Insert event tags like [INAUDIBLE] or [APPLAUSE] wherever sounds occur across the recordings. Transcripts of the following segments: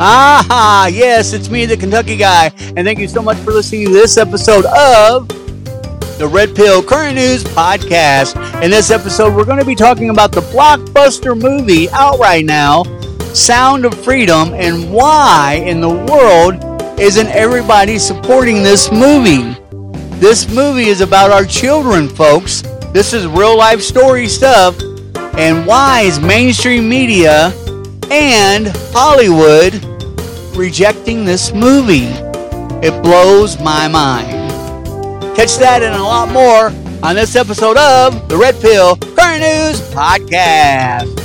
Ah, yes, it's me, the Kentucky guy, and thank you so much for listening to this episode of the Red Pill Current News Podcast. In this episode, we're going to be talking about the blockbuster movie out right now, Sound of Freedom, and why in the world isn't everybody supporting this movie? This movie is about our children, folks. This is real life story stuff. And why is mainstream media and Hollywood rejecting this movie. It blows my mind. Catch that and a lot more on this episode of the Red Pill Current News Podcast.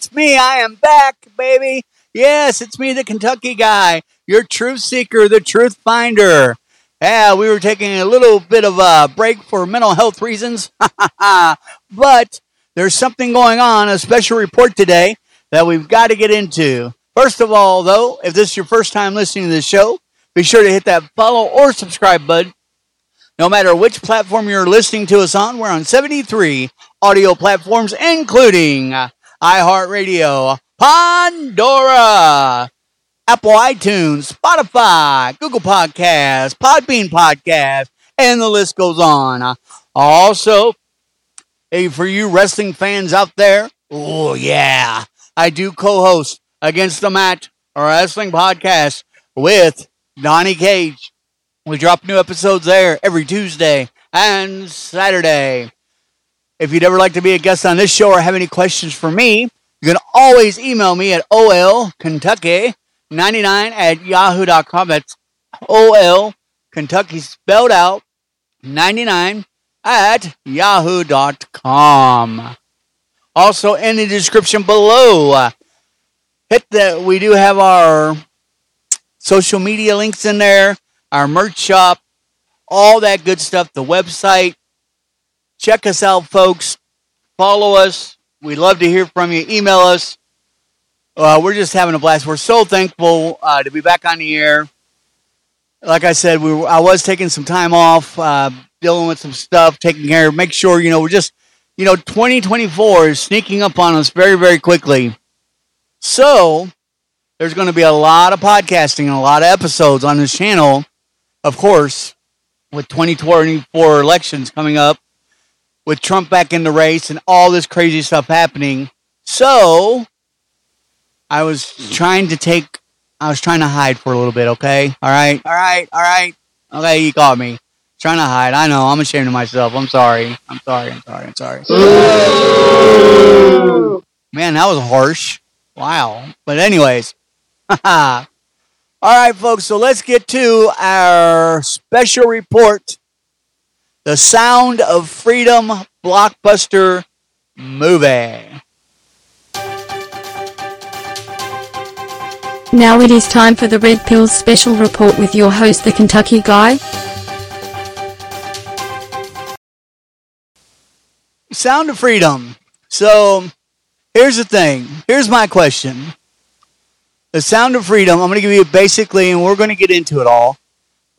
It's me. I am back, baby. Yes, it's me, the Kentucky guy, your truth seeker, the truth finder. Yeah, we were taking a little bit of a break for mental health reasons, [LAUGHS] but there's something going on, a special report today that we've got to get into. First of all, though, if this is your first time listening to the show, be sure to hit that follow or subscribe button. No matter which platform you're listening to us on, we're on 73 audio platforms, including iHeartRadio, Pandora, Apple iTunes, Spotify, Google Podcasts, Podbean Podcast, and the list goes on. Also, hey, for you wrestling fans out there, oh yeah, I do co-host Against the Mat, a wrestling podcast with Donnie Cage. We drop new episodes there every Tuesday and Saturday. If you'd ever like to be a guest on this show or have any questions for me, you can always email me at olkentucky99 at yahoo.com. That's OL Kentucky spelled out 99 at yahoo.com. Also, in the description below, uh, hit the, we do have our social media links in there, our merch shop, all that good stuff, the website. Check us out, folks. Follow us. We'd love to hear from you. Email us. Uh, we're just having a blast. We're so thankful uh, to be back on the air. Like I said, we were, I was taking some time off, uh, dealing with some stuff, taking care. Make sure you know we're just, you know, 2024 is sneaking up on us very, very quickly. So there's going to be a lot of podcasting and a lot of episodes on this channel. Of course, with 2024 elections coming up, with Trump back in the race and all this crazy stuff happening. So, I was trying to take, I was trying to hide for a little bit, okay? All right, all right, all right. Okay, you caught me. Trying to hide. I know, I'm ashamed of myself. I'm sorry. I'm sorry, I'm sorry, I'm sorry. Man, that was harsh. Wow. But, anyways, [LAUGHS] all right, folks, so let's get to our special report The Sound of Freedom blockbuster movie. Now it is time for the Red Pills special report with your host, the Kentucky Guy. Sound of Freedom. So, here's the thing. Here's my question. The Sound of Freedom, I'm going to give you basically, and we're going to get into it all,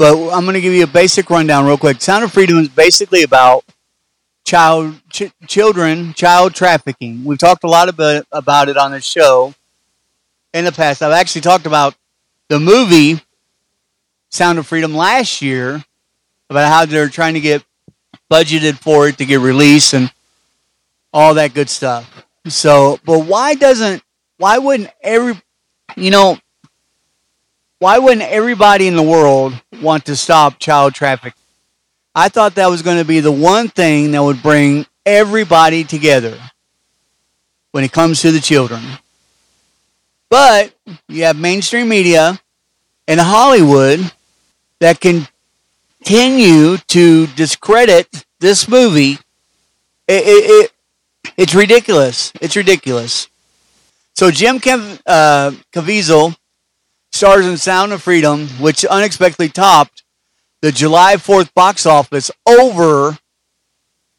but I'm going to give you a basic rundown real quick. Sound of Freedom is basically about child ch- children child trafficking. We've talked a lot about about it on the show in the past. I've actually talked about the movie Sound of Freedom last year about how they're trying to get budgeted for it to get released and all that good stuff. So, but why doesn't why wouldn't every you know why wouldn't everybody in the world want to stop child trafficking? I thought that was going to be the one thing that would bring everybody together when it comes to the children. But you have mainstream media and Hollywood that continue to discredit this movie, it, it, it it's ridiculous. It's ridiculous. So Jim uh, Caviezel stars in Sound of Freedom, which unexpectedly topped the July 4th box office over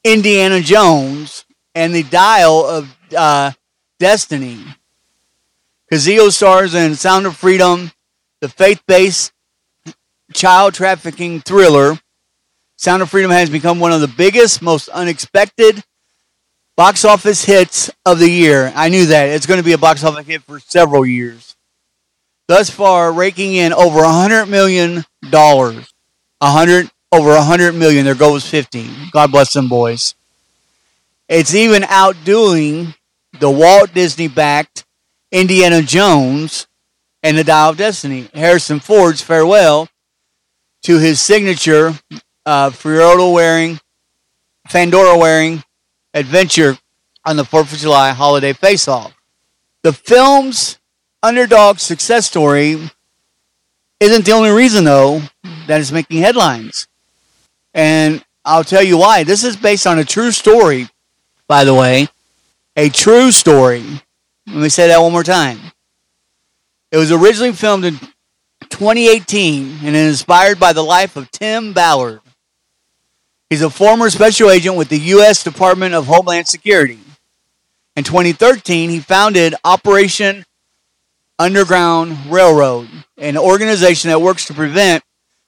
Indiana Jones and the Dial of uh, Destiny. Caviezel stars in Sound of Freedom, the faith-based child trafficking thriller. Sound of Freedom has become one of the biggest, most unexpected box office hits of the year. I knew that. It's going to be a box office hit for several years. Thus far, raking in over a hundred million dollars. A hundred over a hundred million. Their goal was fifty. God bless them boys. It's even outdoing the Walt Disney backed Indiana Jones and the Dial of Destiny. Harrison Ford's farewell to his signature uh, Frodo wearing, Fandora wearing adventure on the 4th of July holiday face off. The film's underdog success story isn't the only reason, though, that it's making headlines. And I'll tell you why. This is based on a true story, by the way. A true story. Let me say that one more time. It was originally filmed in 2018 and inspired by the life of Tim Ballard. He's a former special agent with the U.S. Department of Homeland Security. In 2013, he founded Operation Underground Railroad, an organization that works to prevent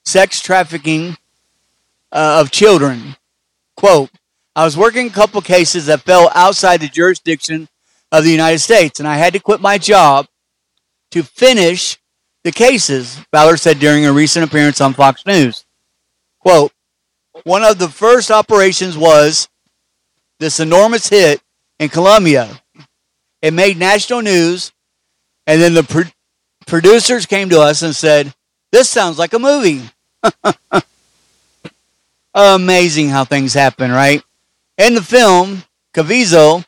sex trafficking uh, of children. Quote, I was working a couple cases that fell outside the jurisdiction of the United States, and I had to quit my job to finish the cases, Ballard said during a recent appearance on Fox News. Quote, one of the first operations was this enormous hit in Colombia. It made national news, and then the pro- producers came to us and said, This sounds like a movie. [LAUGHS] Amazing how things happen, right? In the film, Caviezel,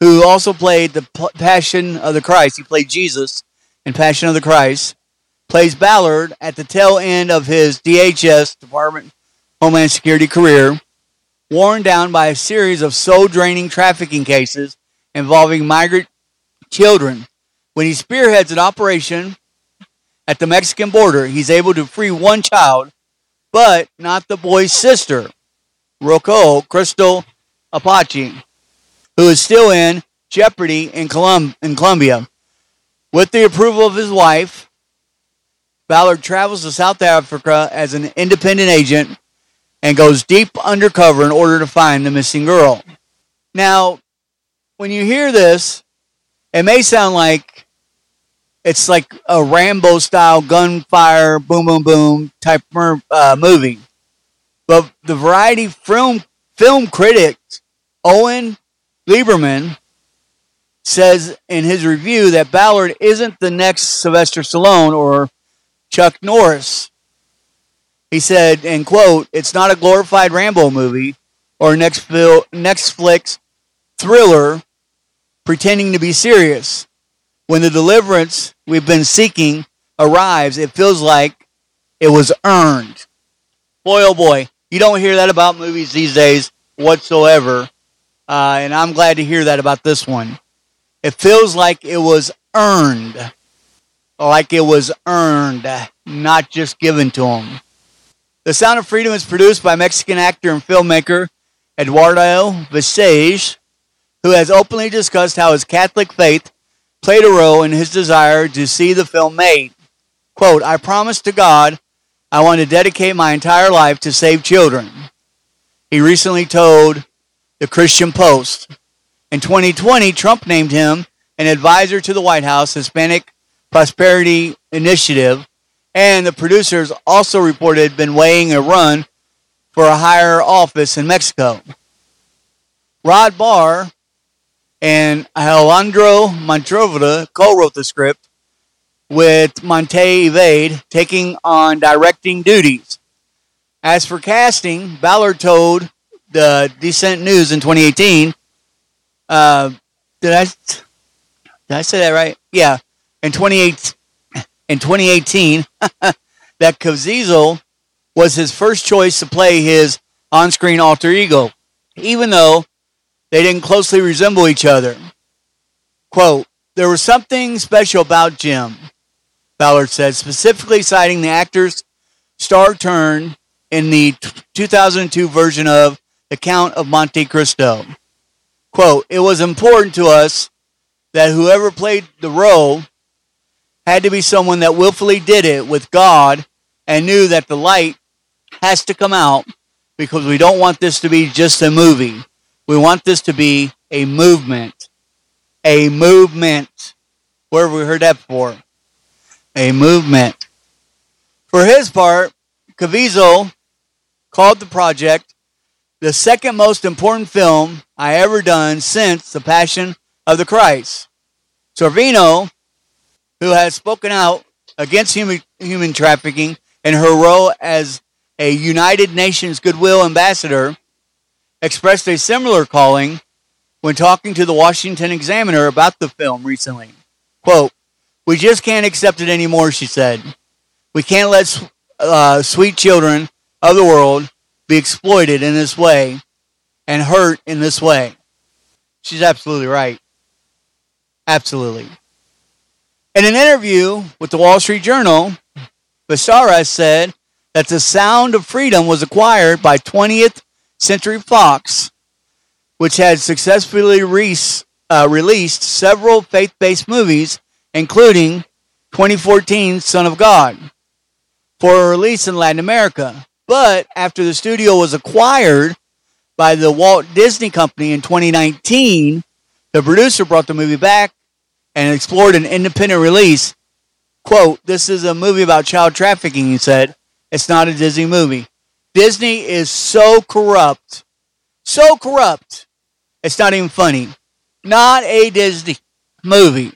who also played the Passion of the Christ, he played Jesus in Passion of the Christ, plays Ballard at the tail end of his DHS Department Homeland Security career, worn down by a series of soul draining trafficking cases involving migrant children. When he spearheads an operation at the Mexican border, he's able to free one child, but not the boy's sister, Rocco Crystal Apache, who is still in jeopardy in, Colum- in Colombia. With the approval of his wife, Ballard travels to South Africa as an independent agent and goes deep undercover in order to find the missing girl. Now, when you hear this, it may sound like it's like a Rambo style gunfire, boom, boom, boom type uh, movie. But the variety film, film critic, Owen Gleiberman, says in his review that Ballard isn't the next Sylvester Stallone or Chuck Norris. He said, and quote, it's not a glorified Rambo movie or next, fil- Netflix thriller pretending to be serious. When the deliverance we've been seeking arrives, it feels like it was earned. Boy, oh boy, you don't hear that about movies these days whatsoever. Uh, and I'm glad to hear that about this one. It feels like it was earned. Like it was earned, not just given to them. The Sound of Freedom is produced by Mexican actor and filmmaker Eduardo Visage, who has openly discussed how his Catholic faith played a role in his desire to see the film made. Quote, I promise to God I want to dedicate my entire life to save children. He recently told the Christian Post. In 2020, Trump named him an advisor to the White House Hispanic Prosperity Initiative, and the producers also reported been weighing a run for a higher office in Mexico. Rod Barr and Alejandro Monteverde co-wrote the script with Monteverde taking on directing duties. As for casting, Ballard told the Deseret News in 2018 uh, did I did I say that right? Yeah. In 28 in 2018 [LAUGHS] that Caviezel was his first choice to play his on screen alter ego, even though they didn't closely resemble each other. Quote, there was something special about Jim, Ballard said, specifically citing the actor's star turn in the 2002 version of The Count of Monte Cristo. Quote, it was important to us that whoever played the role had to be someone that willfully did it with God and knew that the light has to come out because we don't want this to be just a movie. We want this to be a movement. A movement. Where have we heard that before? A movement. For his part, Caviezel called the project the second most important film I ever done since The Passion of the Christ. Sorvino, who has spoken out against human, human trafficking in her role as a United Nations Goodwill Ambassador, expressed a similar calling when talking to the Washington Examiner about the film recently. Quote, We just can't accept it anymore, she said. We can't let uh, sweet children of the world be exploited in this way and hurt in this way. She's absolutely right. Absolutely. In an interview with the Wall Street Journal, Becerra said that The Sound of Freedom was acquired by 20th Century Fox, which had successfully re- uh, released several faith based movies, including 2014 Son of God, for a release in Latin America. But after the studio was acquired by the Walt Disney Company in 2019, the producer brought the movie back and explored an independent release. Quote, this is a movie about child trafficking, he said. It's not a Disney movie. Disney is so corrupt. So corrupt. It's not even funny. Not a Disney movie.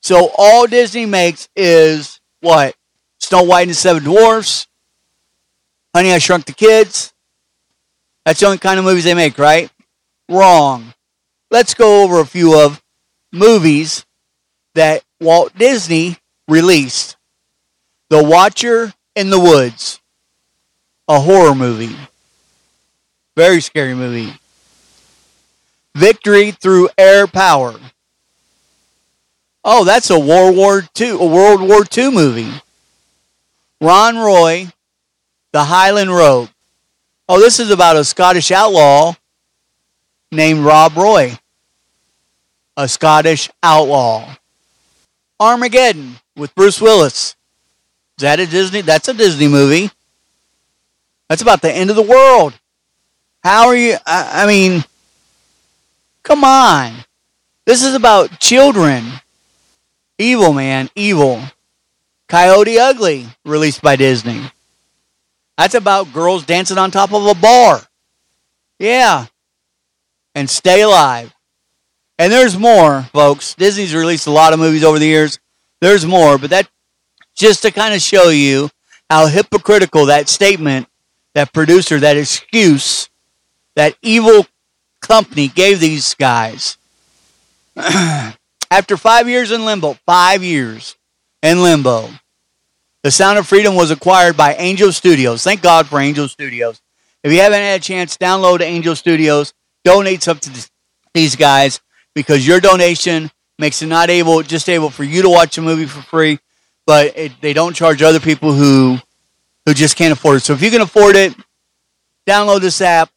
So all Disney makes is what? Snow White and the Seven Dwarfs, Honey, I Shrunk the Kids. That's the only kind of movies they make, right? Wrong. Let's go over a few of movies that Walt Disney released. The Watcher in the Woods, a horror movie. Very scary movie. Victory through air power. Oh, that's a World War II, a World War II movie. Rob Roy, The Highland Rogue. Oh, this is about a Scottish outlaw named Rob Roy a Scottish outlaw. Armageddon with Bruce Willis. Is that a Disney? That's a Disney movie. That's about the end of the world. How are you? I, I mean, come on. This is about children. Evil, man. Evil. Coyote Ugly, released by Disney. That's about girls dancing on top of a bar. Yeah. And Stay Alive. And there's more, folks. Disney's released a lot of movies over the years. There's more, but that just to kind of show you how hypocritical that statement, that producer, that excuse, that evil company gave these guys. [CLEARS THROAT] After five years in limbo, five years in limbo, The Sound of Freedom was acquired by Angel Studios. Thank God for Angel Studios. If you haven't had a chance, download Angel Studios, donate something to these guys because your donation makes it not able just able for you to watch a movie for free, but it, they don't charge other people who who just can't afford it. So if you can afford it, download this app,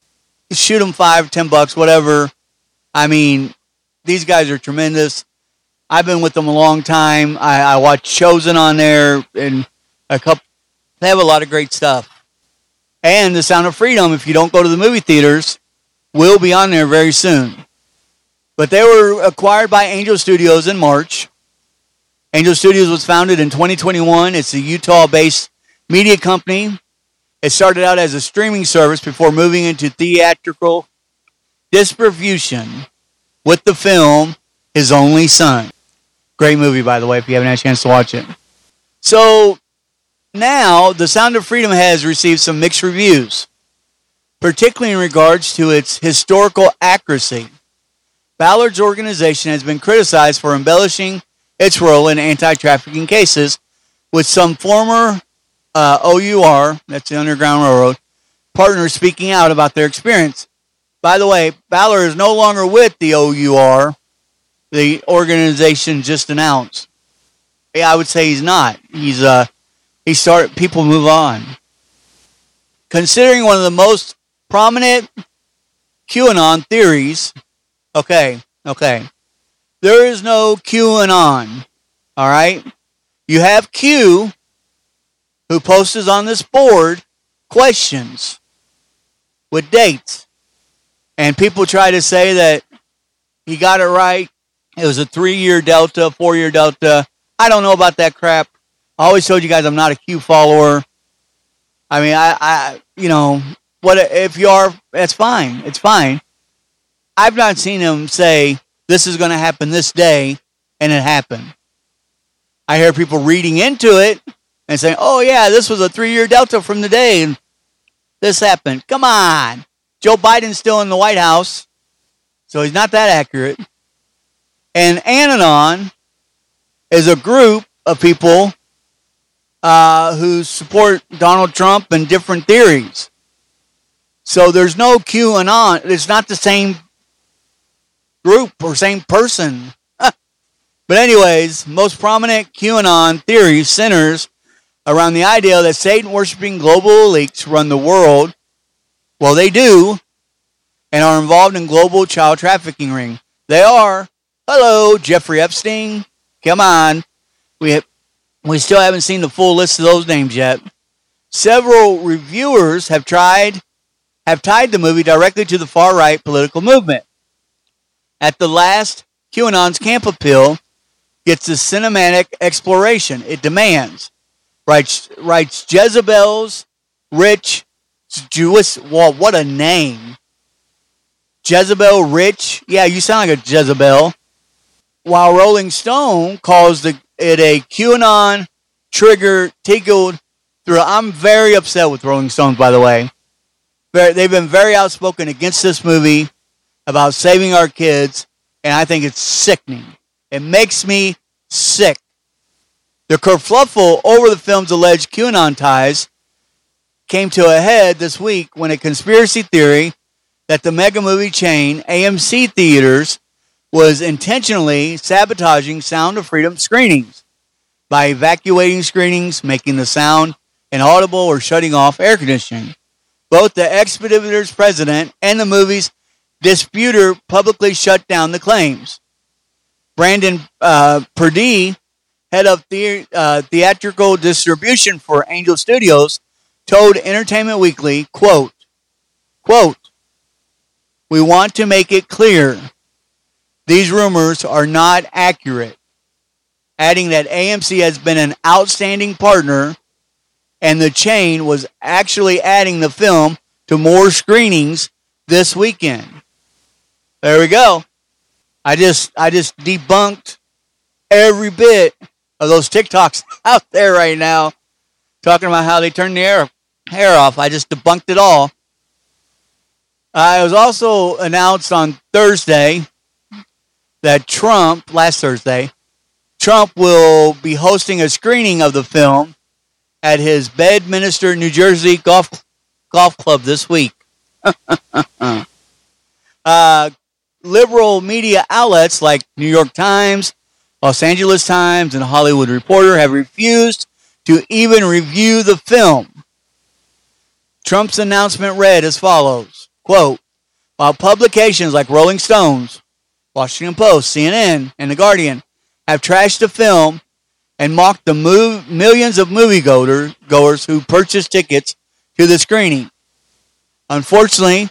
shoot them five, ten bucks, whatever. I mean, these guys are tremendous. I've been with them a long time. I, I watch Chosen on there, and a couple. They have a lot of great stuff. And The Sound of Freedom, if you don't go to the movie theaters, will be on there very soon. But they were acquired by Angel Studios in March. Angel Studios was founded in 2021. It's a Utah based media company. It started out as a streaming service before moving into theatrical distribution with the film His Only Son. Great movie, by the way, if you haven't had a chance to watch it. So now, The Sound of Freedom has received some mixed reviews, particularly in regards to its historical accuracy. Ballard's organization has been criticized for embellishing its role in anti trafficking cases, with some former uh, OUR, that's the Underground Railroad, partners speaking out about their experience. By the way, Ballard is no longer with the OUR, the organization just announced. Yeah, I would say he's not. He's uh he started people move on. Considering one of the most prominent QAnon theories, okay, okay. There is no QAnon. All right? You have Q who posts on this board questions with dates. And people try to say that he got it right. It was a three year delta, four year delta. I don't know about that crap. I always told you guys I'm not a Q follower. I mean, I, I, you know, what if you are? That's fine. It's fine. I've not seen him say this is going to happen this day, and it happened. I hear people reading into it and saying, "Oh yeah, this was a three-year delta from the day, this happened." Come on, Joe Biden's still in the White House, so he's not that accurate. And Ananon is a group of people uh, who support Donald Trump and different theories. So there's no QAnon. It's not the same group or same person. [LAUGHS] but anyways, most prominent QAnon theory centers around the idea that Satan worshiping global elites run the world. Well, they do, and are involved in global child trafficking ring. They are. Hello, Jeffrey Epstein. Come on. We have, we still haven't seen the full list of those names yet. Several reviewers have tried have tied the movie directly to the far right political movement. At the last, QAnon's camp appeal gets a cinematic exploration it demands. Writes, writes Jezebel's Rich Juzwiak. Well, what a name. Jezebel Rich. Yeah, you sound like a Jezebel. While Rolling Stone calls the, it a QAnon trigger tickled through. I'm very upset with Rolling Stones, by the way. They've been very outspoken against this movie about saving our kids, and I think it's sickening. It makes me sick. The kerfluffle over the film's alleged QAnon ties came to a head this week when a conspiracy theory that the mega movie chain AMC Theaters was intentionally sabotaging Sound of Freedom screenings by evacuating screenings, making the sound inaudible, or shutting off air conditioning. Both the Expeditors president and the movie's disputer publicly shut down the claims. Brandon uh, Purdie, head of the, uh, theatrical distribution for Angel Studios, told Entertainment Weekly, quote, quote, we want to make it clear these rumors are not accurate, adding that AMC has been an outstanding partner and the chain was actually adding the film to more screenings this weekend. There we go. I just I just debunked every bit of those TikToks [LAUGHS] out there right now talking about how they turn the hair, hair off. I just debunked it all. Uh, it was also announced on Thursday that Trump, last Thursday, Trump will be hosting a screening of the film at his Bedminster, New Jersey golf golf club this week. [LAUGHS] uh, liberal media outlets like New York Times, Los Angeles Times, and Hollywood Reporter have refused to even review the film. Trump's announcement read as follows quote, While publications like Rolling Stones, Washington Post, CNN, and The Guardian have trashed the film and mocked the move, millions of moviegoers goers who purchased tickets to the screening. Unfortunately,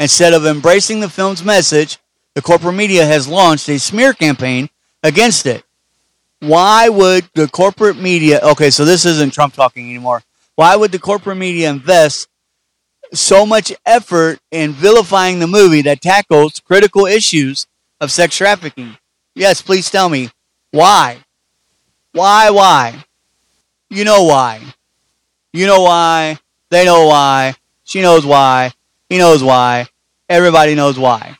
instead of embracing the film's message, the corporate media has launched a smear campaign against it. Why would the corporate media, okay, so this isn't Trump talking anymore. Why would the corporate media invest so much effort in vilifying the movie that tackles critical issues of sex trafficking? Yes, please tell me. Why? Why, why? You know why. You know why. They know why. She knows why. He knows why. Everybody knows why.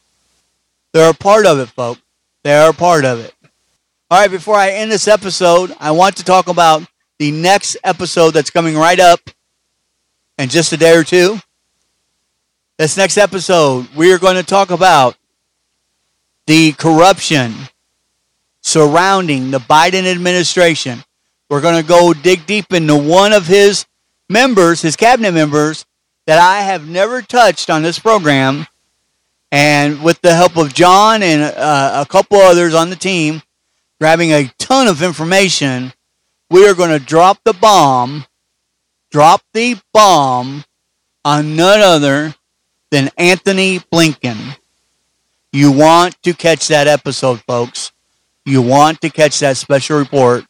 They're a part of it, folks. They're a part of it. All right, before I end this episode, I want to talk about the next episode that's coming right up in just a day or two. This next episode, we are going to talk about the corruption surrounding the Biden administration. We're going to go dig deep into one of his members, his cabinet members, that I have never touched on this program. And with the help of John and uh, a couple others on the team, grabbing a ton of information, we are going to drop the bomb, drop the bomb on none other than Antony Blinken. You want to catch that episode, folks. You want to catch that special report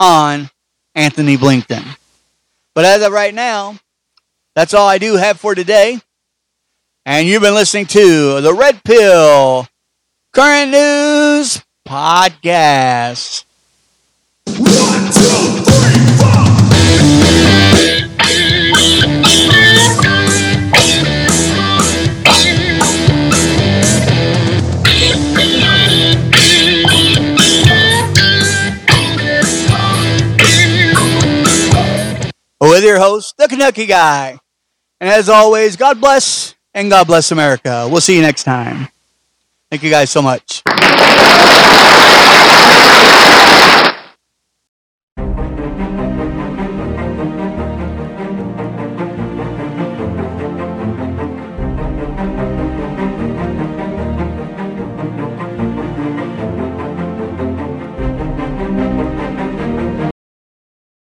on Antony Blinken. But as of right now, that's all I do have for today. And you've been listening to the Red Pill Current News Podcast. One, two, three, four. With your host, the Kentucky Guy. And as always, God bless and God bless America. We'll see you next time. Thank you guys so much.